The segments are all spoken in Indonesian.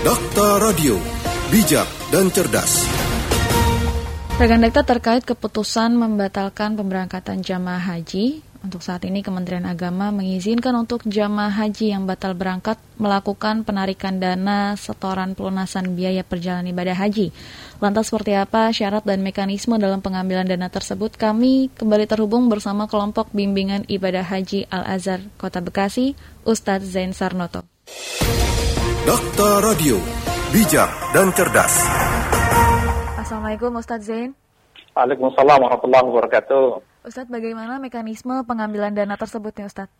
Dakta Radio, bijak dan cerdas. Rekan Dakta terkait keputusan membatalkan pemberangkatan jamaah haji, untuk saat ini Kementerian Agama mengizinkan untuk jamaah haji yang batal berangkat melakukan penarikan dana setoran pelunasan biaya perjalanan ibadah haji. Lantas seperti apa syarat dan mekanisme dalam pengambilan dana tersebut? Kami kembali terhubung bersama kelompok bimbingan ibadah haji Al-Azhar Kota Bekasi, Ustadz Zain Sarnoto. Dakta Radio, bijak dan cerdas. Assalamualaikum Ustadz Zain. Waalaikumsalam warahmatullahi wabarakatuh. Ustadz, bagaimana mekanisme pengambilan dana tersebut ya Ustadz?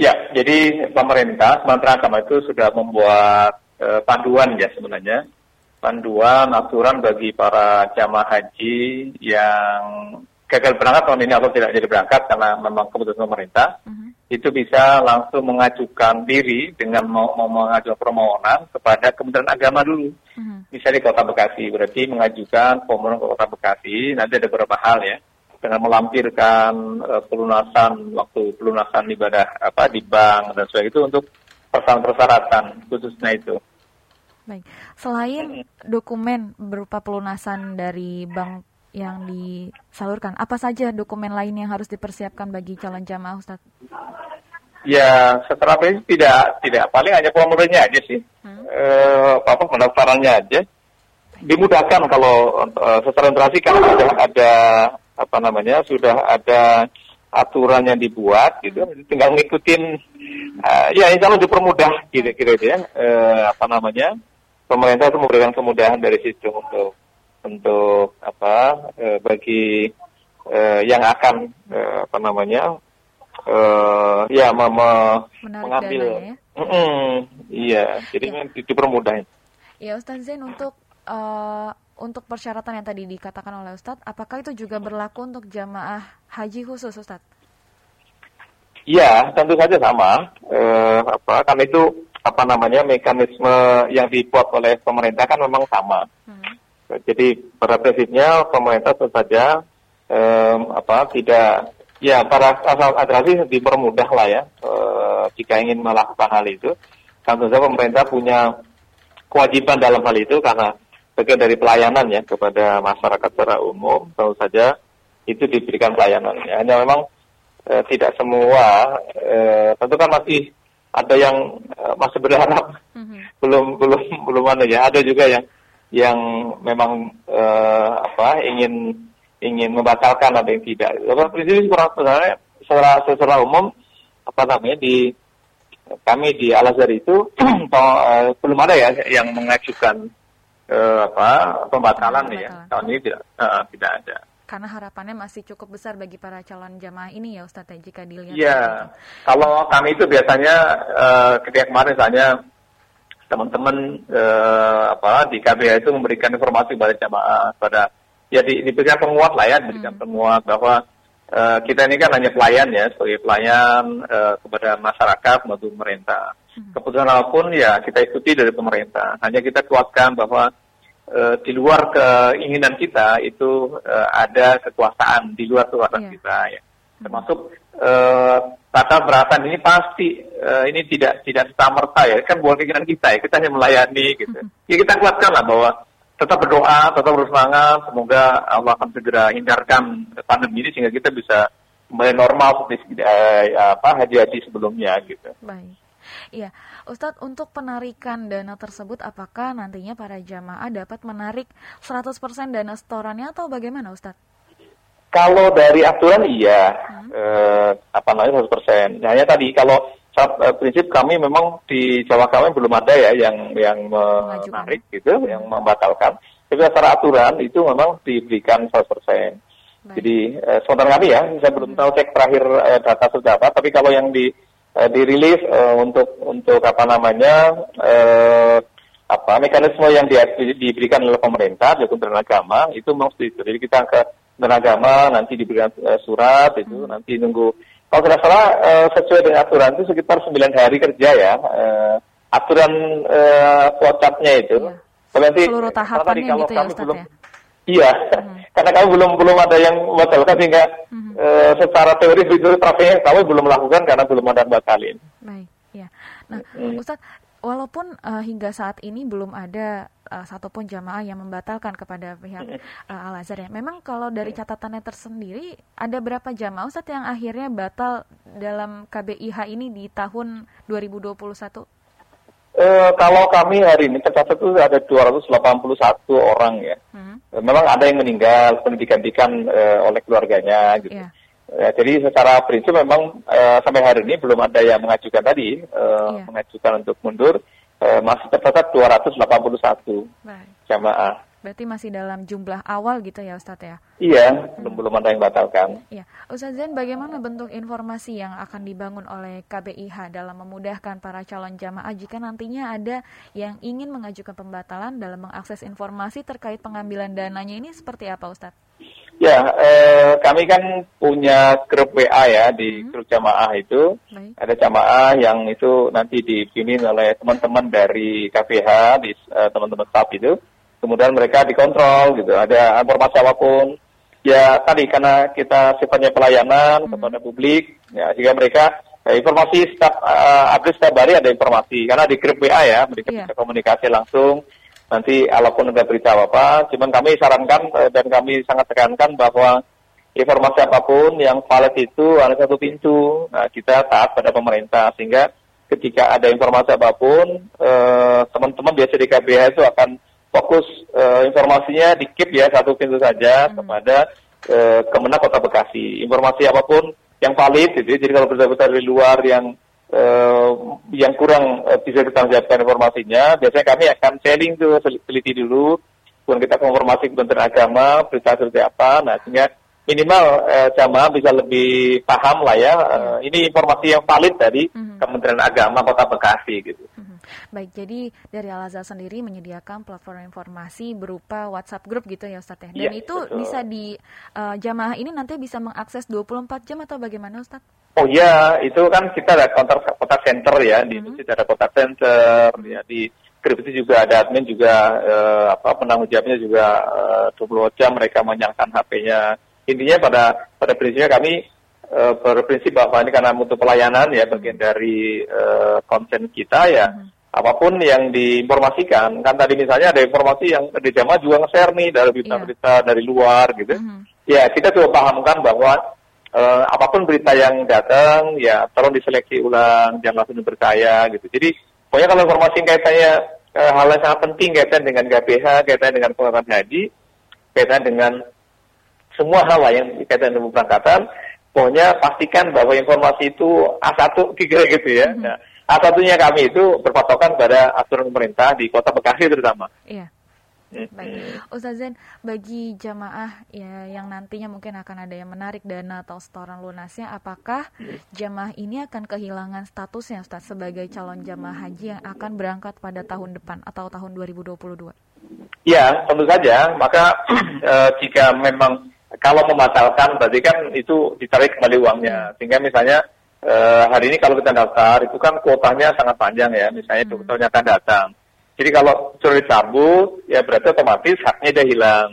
Ya, jadi pemerintah, Kementerian Agama itu sudah membuat eh, panduan ya sebenarnya. Panduan, aturan bagi para jamaah haji yang gagal berangkat tahun ini atau tidak jadi berangkat karena memang keputusan pemerintah. Uh -huh itu bisa langsung mengajukan diri dengan mau, mau mengajukan permohonan kepada Kementerian Agama dulu. Uh-huh. Misalnya di Kota Bekasi, berarti mengajukan permohonan ke Kota Bekasi. Nanti ada beberapa hal ya, dengan melampirkan uh, pelunasan waktu pelunasan ibadah apa di bank dan sebagainya itu untuk persyaratan-persyaratan khususnya itu. Baik, selain dokumen berupa pelunasan dari bank yang disalurkan. Apa saja dokumen lain yang harus dipersiapkan bagi calon jamaah Ustaz? Ya, setelah ini tidak tidak paling hanya formulirnya aja sih. Hmm. E, apa pendaftarannya aja. Dimudahkan kalau e, secara administrasi kan sudah ada apa namanya sudah ada aturan yang dibuat gitu, tinggal ngikutin. Uh, ya insya Allah dipermudah kira-kira gitu ya. Uh, apa namanya pemerintah itu memberikan kemudahan dari situ untuk untuk apa e, bagi e, yang akan e, apa namanya e, ya me, me, mengambil ya? mm -mm, iya jadi ya. dipermudah ya Ustaz Zain untuk uh, untuk persyaratan yang tadi dikatakan oleh Ustadz, apakah itu juga berlaku untuk jamaah haji khusus Ustadz? Iya, tentu saja sama. E, apa, kan itu apa namanya mekanisme yang dibuat oleh pemerintah kan memang sama. Hmm. Jadi pada prinsipnya pemerintah tentu saja um, apa tidak ya para asal administrasi dipermudah lah ya uh, jika ingin melakukan hal itu. Tentu saja pemerintah punya kewajiban dalam hal itu karena bagian dari pelayanan ya kepada masyarakat secara umum tentu saja itu diberikan pelayanan. Ya. Hanya memang uh, tidak semua uh, tentu kan masih ada yang uh, masih berharap mm -hmm. belum belum belum ada ya ada juga yang yang memang uh, apa ingin ingin membatalkan atau yang tidak. Kalau prinsip kurang sebenarnya secara secara umum apa namanya di kami di Al Azhar itu uh, belum ada ya yang mengajukan uh, apa pembatalan, ya tahun ini tidak uh, tidak ada. Karena harapannya masih cukup besar bagi para calon jamaah ini ya Ustadz ya, jika dilihat. Iya, kalau kami itu biasanya uh, ketika kemarin misalnya teman-teman eh, apa di KBH itu memberikan informasi kepada jamaah pada ya di, diberikan penguat lah ya diberikan hmm. penguat bahwa eh, kita ini kan hanya pelayan ya sebagai pelayan eh, kepada masyarakat maupun pemerintah hmm. keputusan apa pun ya kita ikuti dari pemerintah hanya kita kuatkan bahwa eh, di luar keinginan kita itu eh, ada kekuasaan di luar kekuasaan yeah. kita ya hmm. termasuk eh, kata beratan ini pasti uh, ini tidak tidak serta ya kan bukan keinginan kita ya kita hanya melayani gitu ya kita kuatkan lah bahwa tetap berdoa tetap bersemangat semoga Allah akan segera hindarkan pandemi ini sehingga kita bisa kembali normal seperti uh, apa haji-haji sebelumnya gitu. Baik. Iya, Ustadz untuk penarikan dana tersebut apakah nantinya para jamaah dapat menarik 100% dana setorannya atau bagaimana Ustadz? Kalau dari aturan iya, hmm. eh, apa namanya 100 persen. Hanya tadi kalau eh, prinsip kami memang di Jawa kami belum ada ya yang yang menarik gitu, yang membatalkan. Tapi secara aturan itu memang diberikan 100 persen. Jadi eh, sementara kami ya, saya belum tahu cek terakhir eh, data sudah apa. Tapi kalau yang di eh, dirilis eh, untuk untuk apa namanya eh, apa mekanisme yang di, diberikan oleh pemerintah, yaitu agama itu memang itu. Jadi kita ke dan agama nanti diberikan uh, surat itu hmm. nanti nunggu kalau tidak salah uh, sesuai dengan aturan itu sekitar 9 hari kerja ya uh, aturan flowchartnya itu ya. kalau nanti seluruh tahapannya kalau gitu ya, kami belum ya? iya hmm. karena kami belum belum ada yang membatalkan sehingga hmm. uh, secara teori itu trafiknya kami belum melakukan karena belum ada batalin baik ya nah hmm. Ustadz walaupun uh, hingga saat ini belum ada uh, satupun jamaah yang membatalkan kepada pihak uh, Al Azhar ya. Memang kalau dari catatannya tersendiri ada berapa jamaah Ustaz yang akhirnya batal dalam KBIH ini di tahun 2021? Uh, kalau kami hari ini tercatat itu ada 281 orang ya. Hmm. Memang ada yang meninggal pendidikan uh, oleh keluarganya gitu. Yeah. Ya, jadi secara prinsip memang uh, sampai hari ini belum ada yang mengajukan tadi uh, iya. mengajukan untuk mundur uh, masih tercatat 281 Baik. jamaah. Berarti masih dalam jumlah awal gitu ya Ustadz ya? Iya, belum belum ada yang batalkan. Iya, Ustadz Zain, bagaimana bentuk informasi yang akan dibangun oleh KBIH dalam memudahkan para calon jamaah jika nantinya ada yang ingin mengajukan pembatalan dalam mengakses informasi terkait pengambilan dananya ini seperti apa Ustadz? Ya, eh, kami kan punya grup WA ya di hmm. grup jamaah itu. Baik. Ada jamaah yang itu nanti dipimpin oleh teman-teman dari KPH, di uh, teman-teman staff itu. Kemudian mereka dikontrol gitu. Ada informasi apa pun. Ya tadi karena kita sifatnya pelayanan hmm. kepada publik, ya sehingga mereka ya, informasi setiap uh, update setiap hari ada informasi. Karena di grup WA ya mereka yeah. bisa komunikasi langsung nanti walaupun ada berita apa, cuman kami sarankan eh, dan kami sangat tekankan bahwa informasi apa pun yang valid itu ada satu pintu. Nah, kita taat pada pemerintah sehingga ketika ada informasi apa pun, eh, teman-teman biasa di KBH itu akan fokus eh, informasinya di keep ya satu pintu saja hmm. kepada eh, Kemenang Kota Bekasi. Informasi apa pun yang valid, gitu. Ya. jadi kalau berita-berita dari luar yang uh, yang kurang uh, bisa kita jawabkan informasinya, biasanya kami akan sharing tuh, teliti dulu, kemudian kita konfirmasi Kementerian Agama, berita seperti apa, nah sehingga minimal uh, jamaah bisa lebih paham lah ya, uh, ini informasi yang valid dari mm-hmm. Kementerian Agama Kota Bekasi gitu. Mm-hmm. Baik, jadi dari Al Azhar sendiri menyediakan platform informasi berupa WhatsApp group gitu ya Ustadz ya. Dan ya, itu betul. bisa di uh, jamaah ini nanti bisa mengakses 24 jam atau bagaimana Ustadz? Oh iya, itu kan kita ada kontak kontak center ya di mm -hmm. ada kontak center ya di grup itu juga ada admin juga eh, apa penanggung jawabnya juga eh, 20 jam mereka menyalakan HP-nya. Intinya pada pada prinsipnya kami eh, berprinsip bahwa ini karena untuk pelayanan ya bagian dari eh, konten kita ya. Mm -hmm. Apa pun yang diinformasikan, kan tadi misalnya ada informasi yang di jamaah juga nge-share nih dari berita-berita yeah. dari luar gitu. Mm -hmm. Ya kita coba pahamkan bahwa uh, apa pun berita yang datang ya tolong diseleksi ulang jangan langsung dipercaya gitu jadi pokoknya kalau informasi kaitannya uh, hal yang sangat penting kaitan dengan KPH kaitan dengan pengelolaan haji kaitan dengan semua hal yang kaitan dengan pemberangkatan pokoknya pastikan bahwa informasi itu A1 kira gitu ya mm -hmm. nah, A1-nya kami itu berpatokan pada aturan pemerintah di kota Bekasi terutama. Iya. Baik, Ustaz Zain, bagi jamaah ya yang nantinya mungkin akan ada yang menarik dana atau setoran lunasnya, apakah jamaah ini akan kehilangan statusnya Ustaz sebagai calon jamaah haji yang akan berangkat pada tahun depan atau tahun 2022? Ya, tentu saja. Maka e, jika memang kalau membatalkan berarti kan itu ditarik kembali uangnya. Sehingga misalnya e, hari ini kalau kita daftar itu kan kuotanya sangat panjang ya, misalnya hmm. dokternya akan datang jadi kalau sudah dicabut, ya berarti otomatis haknya dia hilang.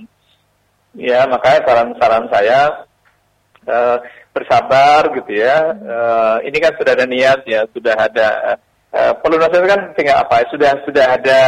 Ya, makanya saran-saran saya uh, bersabar gitu ya. Uh, ini kan sudah ada niat ya, sudah ada uh, pelunasan kan tinggal apa? Ya, sudah sudah ada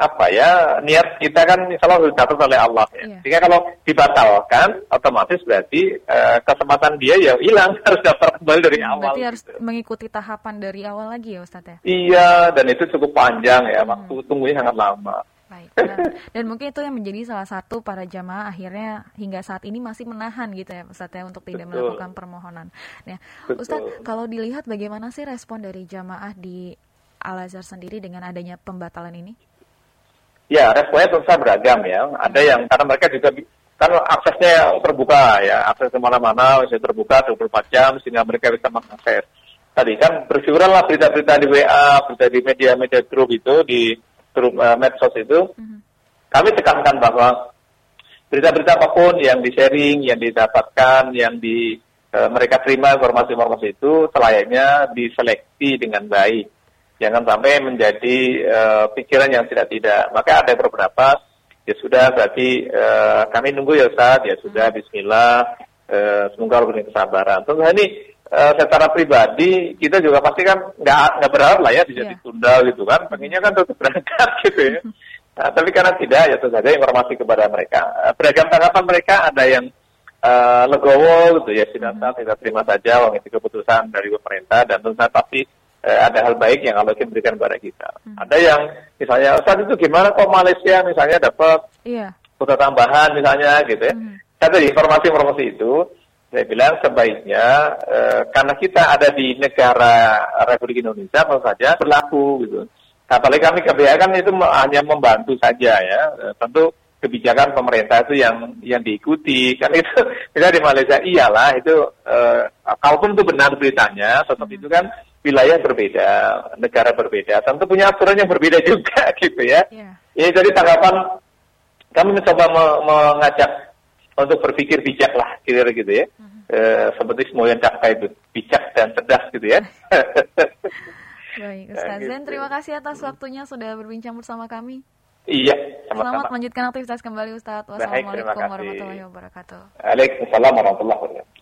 apa ya niat kita kan kalau dicatat oleh Allah ya. Iya. Sehingga kalau dibatalkan otomatis berarti uh, kesempatan dia ya hilang harus daftar kembali dari hmm, awal. Berarti harus gitu. mengikuti tahapan dari awal lagi ya Ustaz ya. Iya dan itu cukup panjang ya hmm. waktu tunggunya sangat lama. Baik. Dan, dan mungkin itu yang menjadi salah satu para jamaah akhirnya hingga saat ini masih menahan gitu ya Ustaz ya untuk tidak Betul. melakukan permohonan. Nah, Ustaz kalau dilihat bagaimana sih respon dari jamaah di Al Azhar sendiri dengan adanya pembatalan ini? Ya, responnya tentu saja beragam ya. Ada yang karena mereka juga kan aksesnya terbuka ya, akses ke mana-mana bisa terbuka 24 jam sehingga mereka bisa mengakses. Tadi kan lah berita-berita di WA, berita di media-media grup itu di grup uh, medsos itu. Mm-hmm. Kami tekankan bahwa berita-berita apa pun yang di-sharing, yang didapatkan, yang di uh, mereka terima informasi-informasi itu selayaknya diseleksi dengan baik jangan sampai menjadi uh, pikiran yang tidak-tidak. Maka ada beberapa, ya sudah berarti uh, kami nunggu ya Ustaz, ya sudah hmm. Bismillah, uh, semoga Allah kesabaran. Tentu ini uh, secara pribadi kita juga pasti kan nggak nggak berharap lah ya bisa yeah. ditunda gitu kan. Pengennya kan tetap berangkat gitu ya. Nah, tapi karena tidak ya tentu saja informasi kepada mereka. Beragam tanggapan mereka ada yang uh, legowo gitu ya mm -hmm. tidak terima saja uang itu keputusan dari pemerintah dan tentu saja pasti uh, ada hal baik yang Allah berikan kepada kita. Mm -hmm. Ada yang misalnya saat itu gimana kok Malaysia misalnya dapat yeah. kota tambahan misalnya gitu ya. Mm -hmm. Ada informasi-informasi itu saya bilang sebaiknya e, karena kita ada di negara Republik Indonesia tentu saja berlaku gitu. Apalagi kami KBA kan itu hanya membantu saja ya. E, tentu kebijakan pemerintah itu yang yang diikuti kan itu kita di Malaysia iyalah itu e, kalaupun itu benar beritanya tetap itu kan wilayah berbeda negara berbeda tentu punya aturan yang berbeda juga gitu ya. Yeah. Ya jadi tanggapan kami mencoba mengajak untuk berpikir bijak lah kira-kira gitu ya. Uh-huh. E, seperti semua yang capai itu bijak dan cerdas gitu ya. Baik, Ustaz Zen, gitu. terima kasih atas waktunya sudah berbincang bersama kami. Iya, sama-sama. Selamat melanjutkan aktivitas kembali Ustaz. Wassalamualaikum warahmatullahi wabarakatuh. Waalaikumsalam warahmatullahi wabarakatuh.